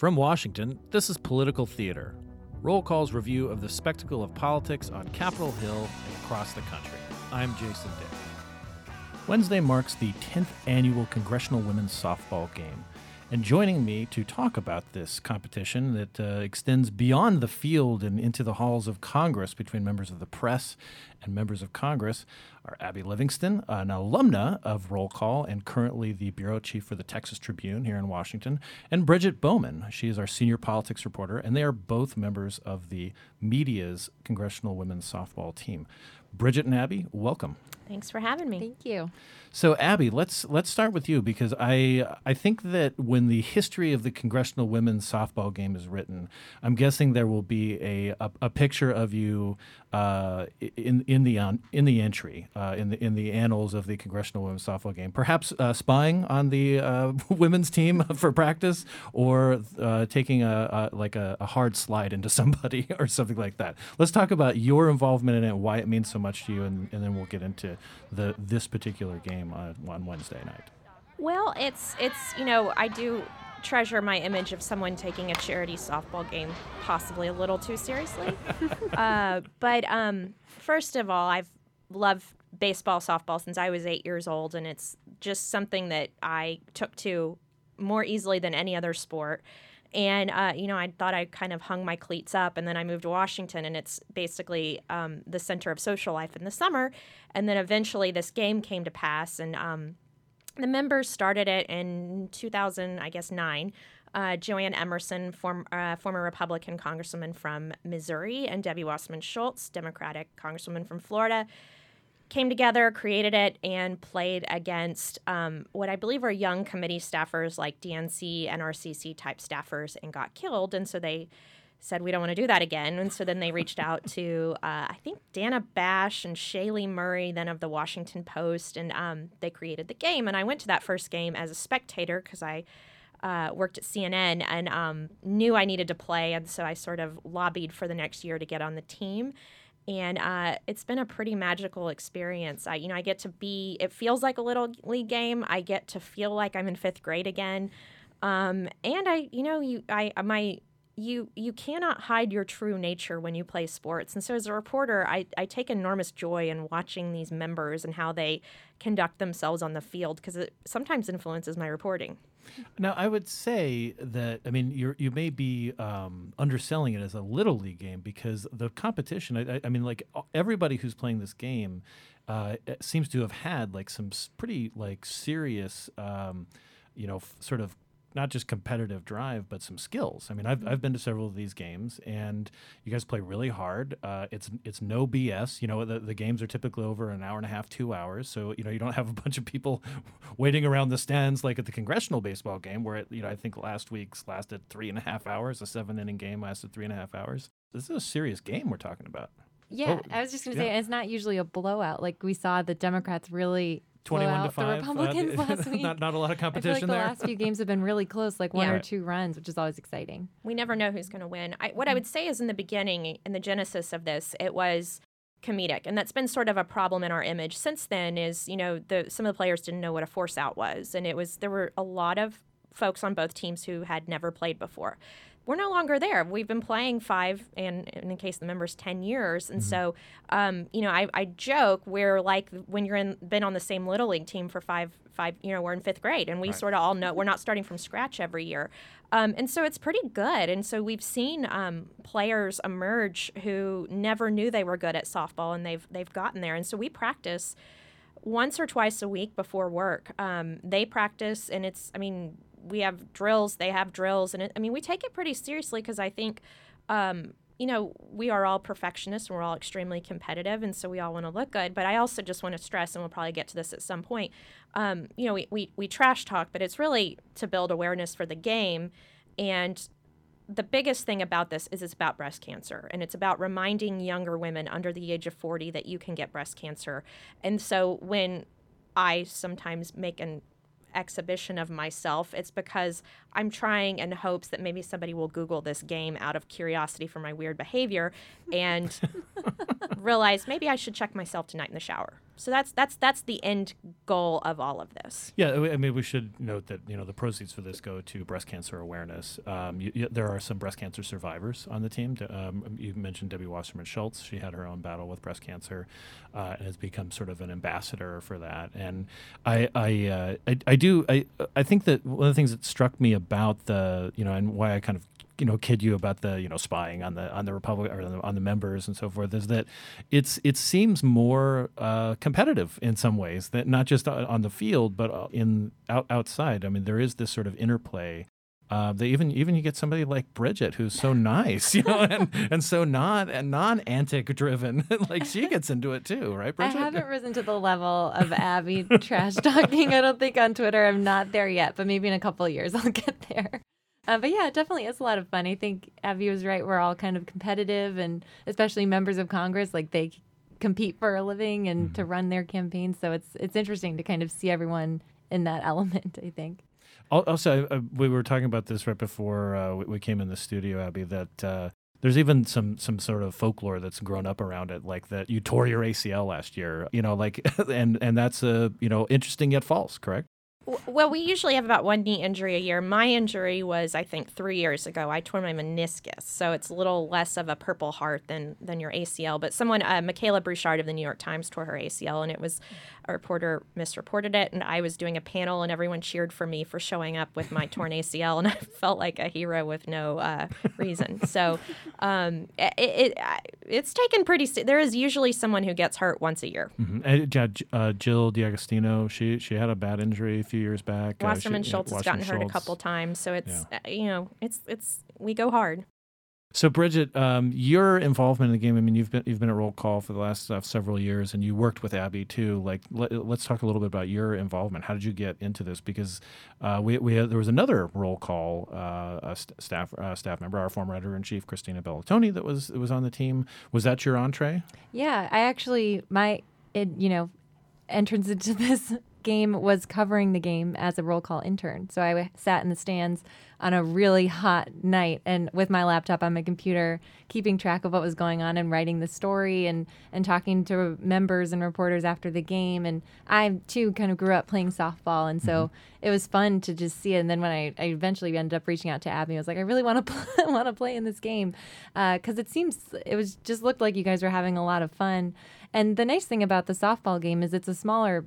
From Washington, this is Political Theater, Roll Call's review of the spectacle of politics on Capitol Hill and across the country. I'm Jason Dick. Wednesday marks the 10th annual Congressional Women's Softball Game. And joining me to talk about this competition that uh, extends beyond the field and into the halls of Congress between members of the press and members of Congress are Abby Livingston, an alumna of Roll Call and currently the bureau chief for the Texas Tribune here in Washington, and Bridget Bowman. She is our senior politics reporter, and they are both members of the media's Congressional Women's Softball team. Bridget and Abby, welcome. Thanks for having me. Thank you. So Abby, let's let's start with you because I I think that when the history of the Congressional Women's Softball Game is written, I'm guessing there will be a a, a picture of you uh, in in the on, in the entry uh, in the in the annals of the Congressional Women's Softball Game, perhaps uh, spying on the uh, women's team for practice or uh, taking a, a like a, a hard slide into somebody or something like that. Let's talk about your involvement in it, why it means so much to you, and, and then we'll get into the this particular game on, on Wednesday night? Well, it's it's you know I do treasure my image of someone taking a charity softball game possibly a little too seriously. uh, but um, first of all, I've loved baseball, softball since I was eight years old, and it's just something that I took to more easily than any other sport. And, uh, you know, I thought I kind of hung my cleats up, and then I moved to Washington, and it's basically um, the center of social life in the summer. And then eventually this game came to pass, and um, the members started it in 2000, I guess, nine. Uh, Jo Ann Emerson, form, uh, former Republican congresswoman from Missouri, and Debbie Wasserman Schultz, Democratic congresswoman from Florida came together, created it, and played against um, what I believe are young committee staffers like DNC, NRCC type staffers, and got killed. And so they said, We don't want to do that again. And so then they reached out to, uh, I think, Dana Bash and Shailagh Murray, then of the Washington Post, and um, they created the game. And I went to that first game as a spectator because I. Uh, worked at CNN and um, knew I needed to play, and so I sort of lobbied for the next year to get on the team and uh, it's been a pretty magical experience. I, you know, I get to be. It feels like a little league game. I get to feel like I'm in fifth grade again, um, and I, you know, you, I, my, you, you cannot hide your true nature when you play sports. And so, as a reporter, I, I take enormous joy in watching these members and how they conduct themselves on the field because it sometimes influences my reporting. Now, I would say that I mean you you may be um, underselling it as a little league game because the competition. I, I mean, like everybody who's playing this game uh, seems to have had like some pretty like serious, um, you know, f- sort of not just competitive drive, but some skills. I mean, I've, I've been to several of these games, and you guys play really hard. Uh, it's it's no BS. You know, the, the games are typically over an hour and a half, two hours. So you know, you don't have a bunch of people waiting around the stands like at the congressional baseball game, where it, you know I think last week's lasted three and a half hours. A seven inning game lasted three and a half hours. This is a serious game we're talking about. Yeah, oh, I was just going to yeah. say it's not usually a blowout. Like we saw the Democrats really 21 to 5 the Republicans uh, last week. Not, not a lot of competition I feel like there. The last few games have been really close, like one yeah. or two runs, which is always exciting. We never know who's going to win. I, what I would say is in the beginning, in the genesis of this, it was comedic, and that's been sort of a problem in our image since then. Is you know the some of the players didn't know what a force out was, and it was there were a lot of folks on both teams who had never played before we're no longer there. We've been playing five, and in the case of the members, ten years. And mm-hmm. so, um, you know, I, I joke we're like when you're in been on the same little league team for five five. You know, we're in fifth grade, and we right. sort of all know we're not starting from scratch every year. Um, and so it's pretty good. And so we've seen um, players emerge who never knew they were good at softball, and they've they've gotten there. And so we practice once or twice a week before work. Um, they practice, and it's, I mean, we have drills, they have drills, and it, I mean, we take it pretty seriously because I think, um, you know, we are all perfectionists and we're all extremely competitive, and so we all want to look good. But I also just want to stress, and we'll probably get to this at some point. Um, you know, we, we we trash talk, but it's really to build awareness for the game, and the biggest thing about this is it's about breast cancer and it's about reminding younger women under the age of 40 that you can get breast cancer. And so when I sometimes make an exhibition of myself. It's because I'm trying in hopes that maybe somebody will Google this game out of curiosity for my weird behavior and realize maybe I should check myself tonight in the shower. So that's that's that's the end goal of all of this. Yeah, I mean, we should note that you know the proceeds for this go to breast cancer awareness. Um, you, you, there are some breast cancer survivors on the team. Um, you mentioned Debbie Wasserman Schultz. She had her own battle with breast cancer uh, and has become sort of an ambassador for that. And I, I, uh, I, I do. I, I think that one of the things that struck me about the, you know, and why I kind of you know kid you about the you know spying on the on the republic or on the members and so forth is that it's it seems more uh, competitive in some ways that not just on the field but uh, in out, outside. I mean there is this sort of interplay. Uh, they even even you get somebody like Bridget who's so nice, you know, and, and so not and non antic driven. like she gets into it too, right? Bridget? I haven't risen to the level of Abby trash talking. I don't think on Twitter. I'm not there yet, but maybe in a couple years I'll get there. Uh, but yeah, it definitely is a lot of fun. I think Abby was right. We're all kind of competitive, and especially members of Congress, like they compete for a living and mm-hmm. to run their campaigns. So it's it's interesting to kind of see everyone in that element. I think. Also, uh, we were talking about this right before uh, we, came in the studio, Abby. That uh, there's even some some sort of folklore that's grown up around it, like that you tore your ACL last year. You know, like and and that's a you know interesting yet false, correct? Well, we usually have about one knee injury a year. My injury was, I think, three years ago. I tore my meniscus, so it's a little less of a purple heart than than your ACL. But someone, uh, Michaela Bouchard of the New York Times, tore her ACL, and it was a reporter misreported it, and I was doing a panel, and everyone cheered for me for showing up with my torn ACL, and I felt like a hero with no uh, reason. So um, it, it, it's taken pretty. St- there is usually someone who gets hurt once a year. Mm-hmm. Uh, Jill D'Agostino, she she had a bad injury a few years back. Wasserman uh, she, Schultz has gotten Schultz. hurt a couple times, so it's yeah. Uh, you know it's it's we go hard. So, Bridget, um, your involvement in the game. I mean, you've been you've been at roll call for the last uh, several years, and you worked with Abby too. Like, let, us talk a little bit about your involvement. How did you get into this? Because uh, we, we had, there was another roll call uh, st- staff uh, staff member, our former editor in chief, Christina Bellantoni, that was was on the team. Was that your entree? Yeah, I actually my it, you know entrance into this game was covering the game as a roll call intern. So I sat in the stands on a really hot night and with my laptop on my computer, keeping track of what was going on and writing the story and, and talking to members and reporters after the game. And I too kind of grew up playing softball. And so mm-hmm. it was fun to just see it. And then when I, I eventually ended up reaching out to Abby, I was like, I really want to play, want to play in this game because uh, it seems it was just looked like you guys were having a lot of fun. And the nice thing about the softball game is it's a smaller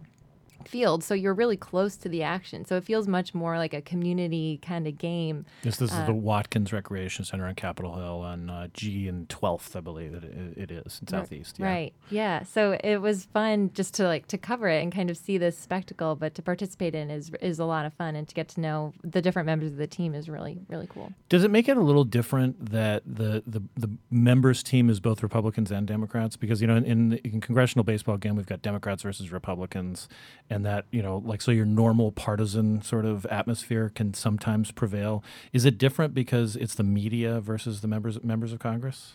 field, so you're really close to the action. So it feels much more like a community kind of game. Yes, this uh, is the Watkins Recreation Center on Capitol Hill on uh, G and 12th, I believe it, it is in Southeast. Yeah. Right. Yeah. So it was fun just to like to cover it and kind of see this spectacle, but to participate in is is a lot of fun, and to get to know the different members of the team is really really cool. Does it make it a little different that the the, the members team is both Republicans and Democrats? Because you know in, in, in congressional baseball game we've got Democrats versus Republicans and that you know like so your normal partisan sort of atmosphere can sometimes prevail. Is it different because it's the media versus the members members of congress?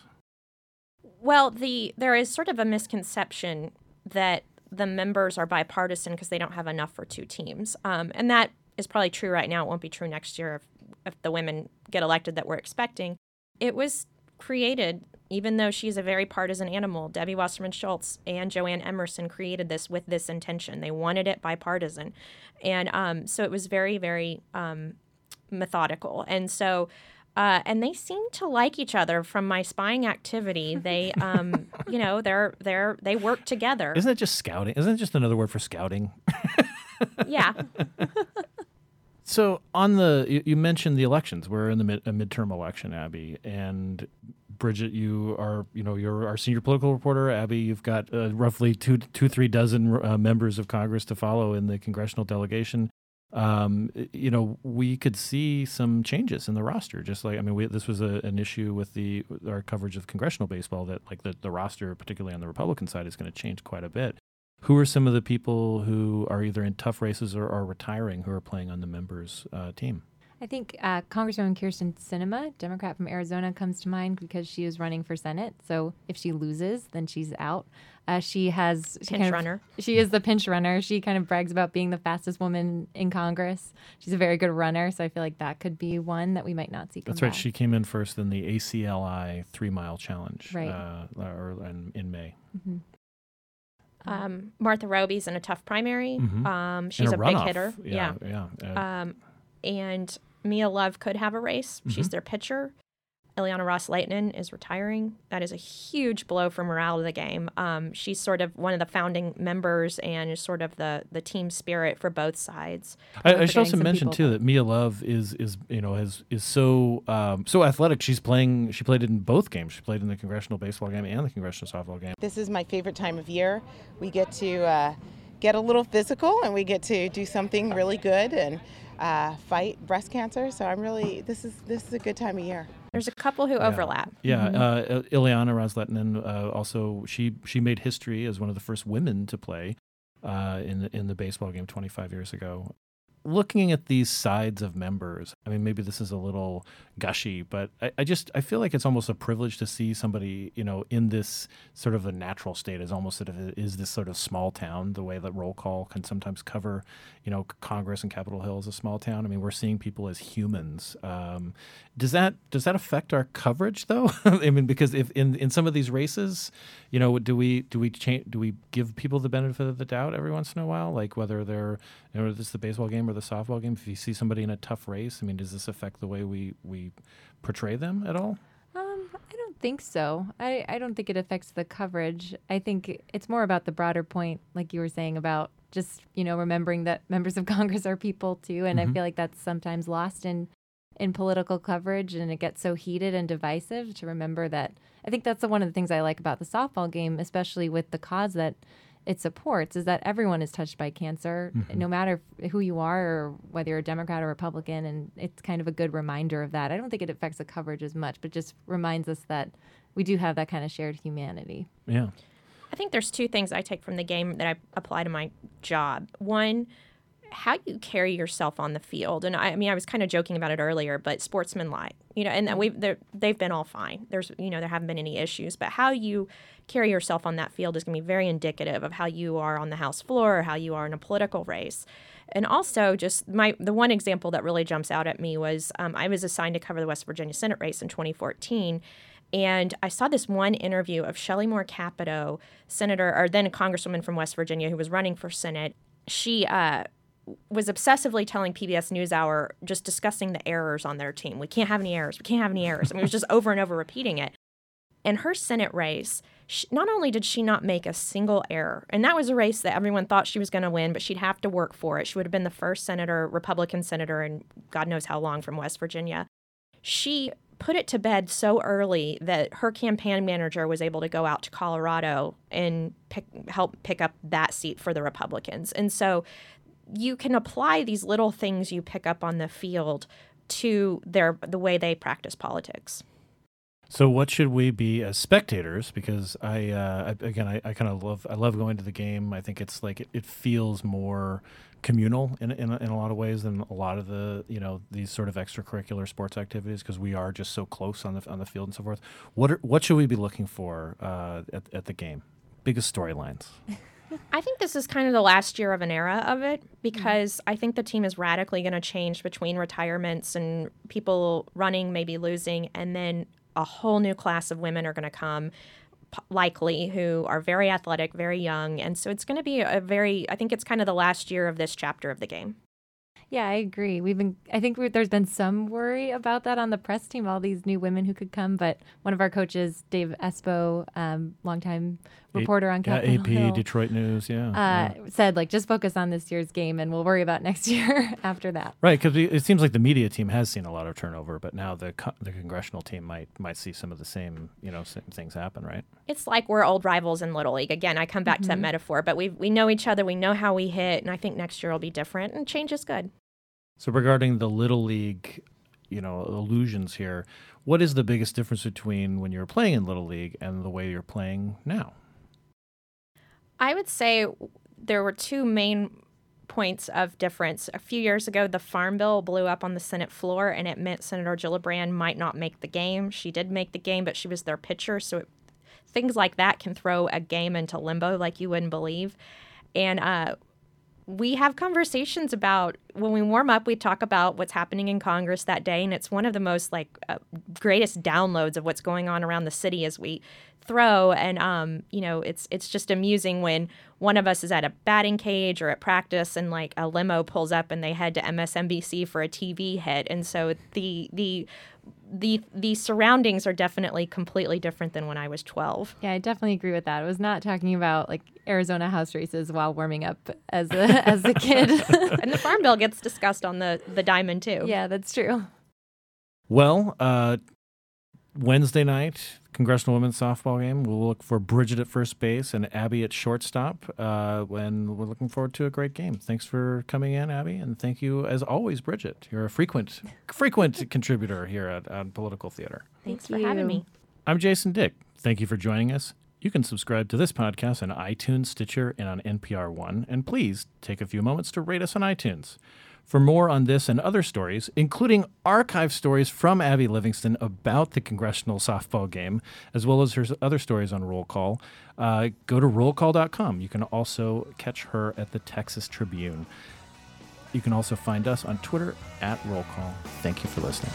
Well the there is sort of a misconception that the members are bipartisan because they don't have enough for two teams. Um, and that is probably true right now. It won't be true next year if, if the women get elected that we're expecting. It was created even though she's a very partisan animal, Debbie Wasserman Schultz and Jo Ann Emerson created this with this intention. They wanted it bipartisan. And um, so it was very, very um, methodical. And so, uh, and they seem to like each other from my spying activity. They, um, you know, they're, they're, they work together. Isn't it just scouting? Isn't it just another word for scouting? yeah. So on the you, you, mentioned the elections. We're in the mid, a midterm election, Abby, and Bridget, you are you know you're our senior political reporter. Abby, you've got uh, roughly two two three dozen uh, members of Congress to follow in the congressional delegation. Um, you know, we could see some changes in the roster. Just like I mean, we, this was a, an issue with the our coverage of congressional baseball that like the, the roster, particularly on the Republican side, is going to change quite a bit. Who are some of the people who are either in tough races or are retiring who are playing on the members' uh, team? I think uh, Congresswoman Kyrsten Sinema, Democrat from Arizona, comes to mind because she is running for Senate. So if she loses, then she's out. Uh, she has she pinch kind of, runner. She is the pinch runner. She kind of brags about being the fastest woman in Congress. She's a very good runner, so I feel like that could be one that we might not see. That's right. Back. She came in first in the ACLI three mile challenge, right, uh, or in, in May. Mm-hmm. Um, Martha Roby's in a tough primary. Mhm. Um, she's And a, big hitter. Yeah, yeah. Uh, Um, and Mia Love could have a race. Mm-hmm. She's their pitcher. Ileana Ros-Lehtinen is retiring. That is a huge blow for morale of the game. Um, she's sort of one of the founding members and is sort of the the team spirit for both sides. I, I should also mention people, too that Mia Love is is you know is is so um, so athletic. She's playing. She played in both games. She played in the congressional baseball game and the congressional softball game. This is my favorite time of year. We get to uh, get a little physical and we get to do something really good and uh, fight breast cancer. So I'm really this is this is a good time of year. There's a couple who overlap. Yeah, Mm-hmm. uh, Ileana Ros-Lehtinen uh, also she she made history as one of the first women to play uh, in the, in the baseball game 25 years ago. Looking at these sides of members, I mean, maybe this is a little gushy, but I, I just I feel like it's almost a privilege to see somebody you know in this sort of a natural state is almost sort of is this sort of small town. The way that roll call can sometimes cover, you know, Congress and Capitol Hill is a small town. I mean, we're seeing people as humans. Um, does that does that affect our coverage though? I mean, because if in, in some of these races, you know, do we do we change do we give people the benefit of the doubt every once in a while, like whether they're you know, whether it's the baseball game or the softball game? If you see somebody in a tough race, I mean, does this affect the way we we portray them at all? Um, I don't think so. I, I don't think it affects the coverage. I think it's more about the broader point, like you were saying about just you know remembering that members of Congress are people too, and Mhm. I feel like that's sometimes lost in in political coverage, and it gets so heated and divisive. To remember that, I think that's the, one of the things I like about the softball game, especially with the cause that it supports, is that everyone is touched by cancer, mm-hmm. no matter who you are or whether you're a Democrat or Republican, and it's kind of a good reminder of that. I don't think it affects the coverage as much, but just reminds us that we do have that kind of shared humanity. Yeah. I think there's two things I take from the game that I apply to my job. One, how you carry yourself on the field, and I, I mean, I was kind of joking about it earlier, but sportsmanlike, you know, and we they've been all fine. There's, you know, there haven't been any issues, but how you carry yourself on that field is going to be very indicative of how you are on the House floor or how you are in a political race. And also, just my the one example that really jumps out at me was um, I was assigned to cover the West Virginia Senate race in 2014, and I saw this one interview of Shelley Moore Capito, senator or then a congresswoman from West Virginia who was running for Senate. She uh, was obsessively telling PBS NewsHour, just discussing the errors on their team. We can't have any errors. We can't have any errors. I mean, it was just over and over repeating it. In her Senate race, she, not only did she not make a single error, and that was a race that everyone thought she was going to win, but she'd have to work for it. She would have been the first senator, Republican senator, in God knows how long from West Virginia. She put it to bed so early that her campaign manager was able to go out to Colorado and pick, help pick up that seat for the Republicans. And so you can apply these little things you pick up on the field to their the way they practice politics. So, what should we be as spectators? Because I, uh, I again, I, I kind of love, I love going to the game. I think it's like it, it feels more communal in, in in a lot of ways than a lot of the you know these sort of extracurricular sports activities because we are just so close on the on the field and so forth. What are, what should we be looking for uh, at at the game? Biggest storylines. I think this is kind of the last year of an era of it because I think the team is radically going to change between retirements and people running, maybe losing, and then a whole new class of women are going to come p- likely who are very athletic, very young, and so it's going to be a very I think it's kind of the last year of this chapter of the game. Yeah, I agree. We've been, I think there's been some worry about that on the press team, all these new women who could come. But one of our coaches, Dave Espo, um, longtime reporter on Yeah, Capitol AP, Hill, Detroit News. Yeah, uh, yeah. said like just focus on this year's game and we'll worry about next year after that. Right, because it seems like the media team has seen a lot of turnover, but now the co- the congressional team might might see some of the same you know same things happen. Right. It's like we're old rivals in Little League. Again, I come back to that metaphor, but we we know each other, we know how we hit, and I think next year will be different and change is good. So regarding the little league, you know, illusions here, what is the biggest difference between when you're playing in little league and the way you're playing now? I would say there were two main points of difference. A few years ago, the Farm Bill blew up on the Senate floor, and it meant Senator Gillibrand might not make the game. She did make the game, but she was their pitcher, so it, things like that can throw a game into limbo like you wouldn't believe. And uh, we have conversations about when we warm up we talk about what's happening in congress that day and it's one of the most like uh, greatest downloads of what's going on around the city as we throw, and um, you know, it's it's just amusing when one of us is at a batting cage or at practice, and like a limo pulls up, and they head to MSNBC for a TV hit, and so the the the the surroundings are definitely completely different than when I was 12. Yeah, I definitely agree with that. I was not talking about like Arizona house races while warming up as a as a kid. and the farm bill gets discussed on the the diamond too. Yeah, that's true. Well, uh, Wednesday night, Congressional Women's Softball game. We'll look for Bridget at first base and Abby at shortstop. Uh, and we're looking forward to a great game. Thanks for coming in, Abby, and thank you as always, Bridget. You're a frequent frequent contributor here at, at Political Theater. Thanks Thank for having me. I'm Jason Dick. Thank you for joining us. You can subscribe to this podcast on iTunes, Stitcher, and on NPR One. And please take a few moments to rate us on iTunes. For more on this and other stories, including archive stories from Abby Livingston about the congressional softball game, as well as her other stories on Roll Call, uh, go to rollcall.com. You can also catch her at the Texas Tribune. You can also find us on Twitter at Roll Call. Thank you for listening.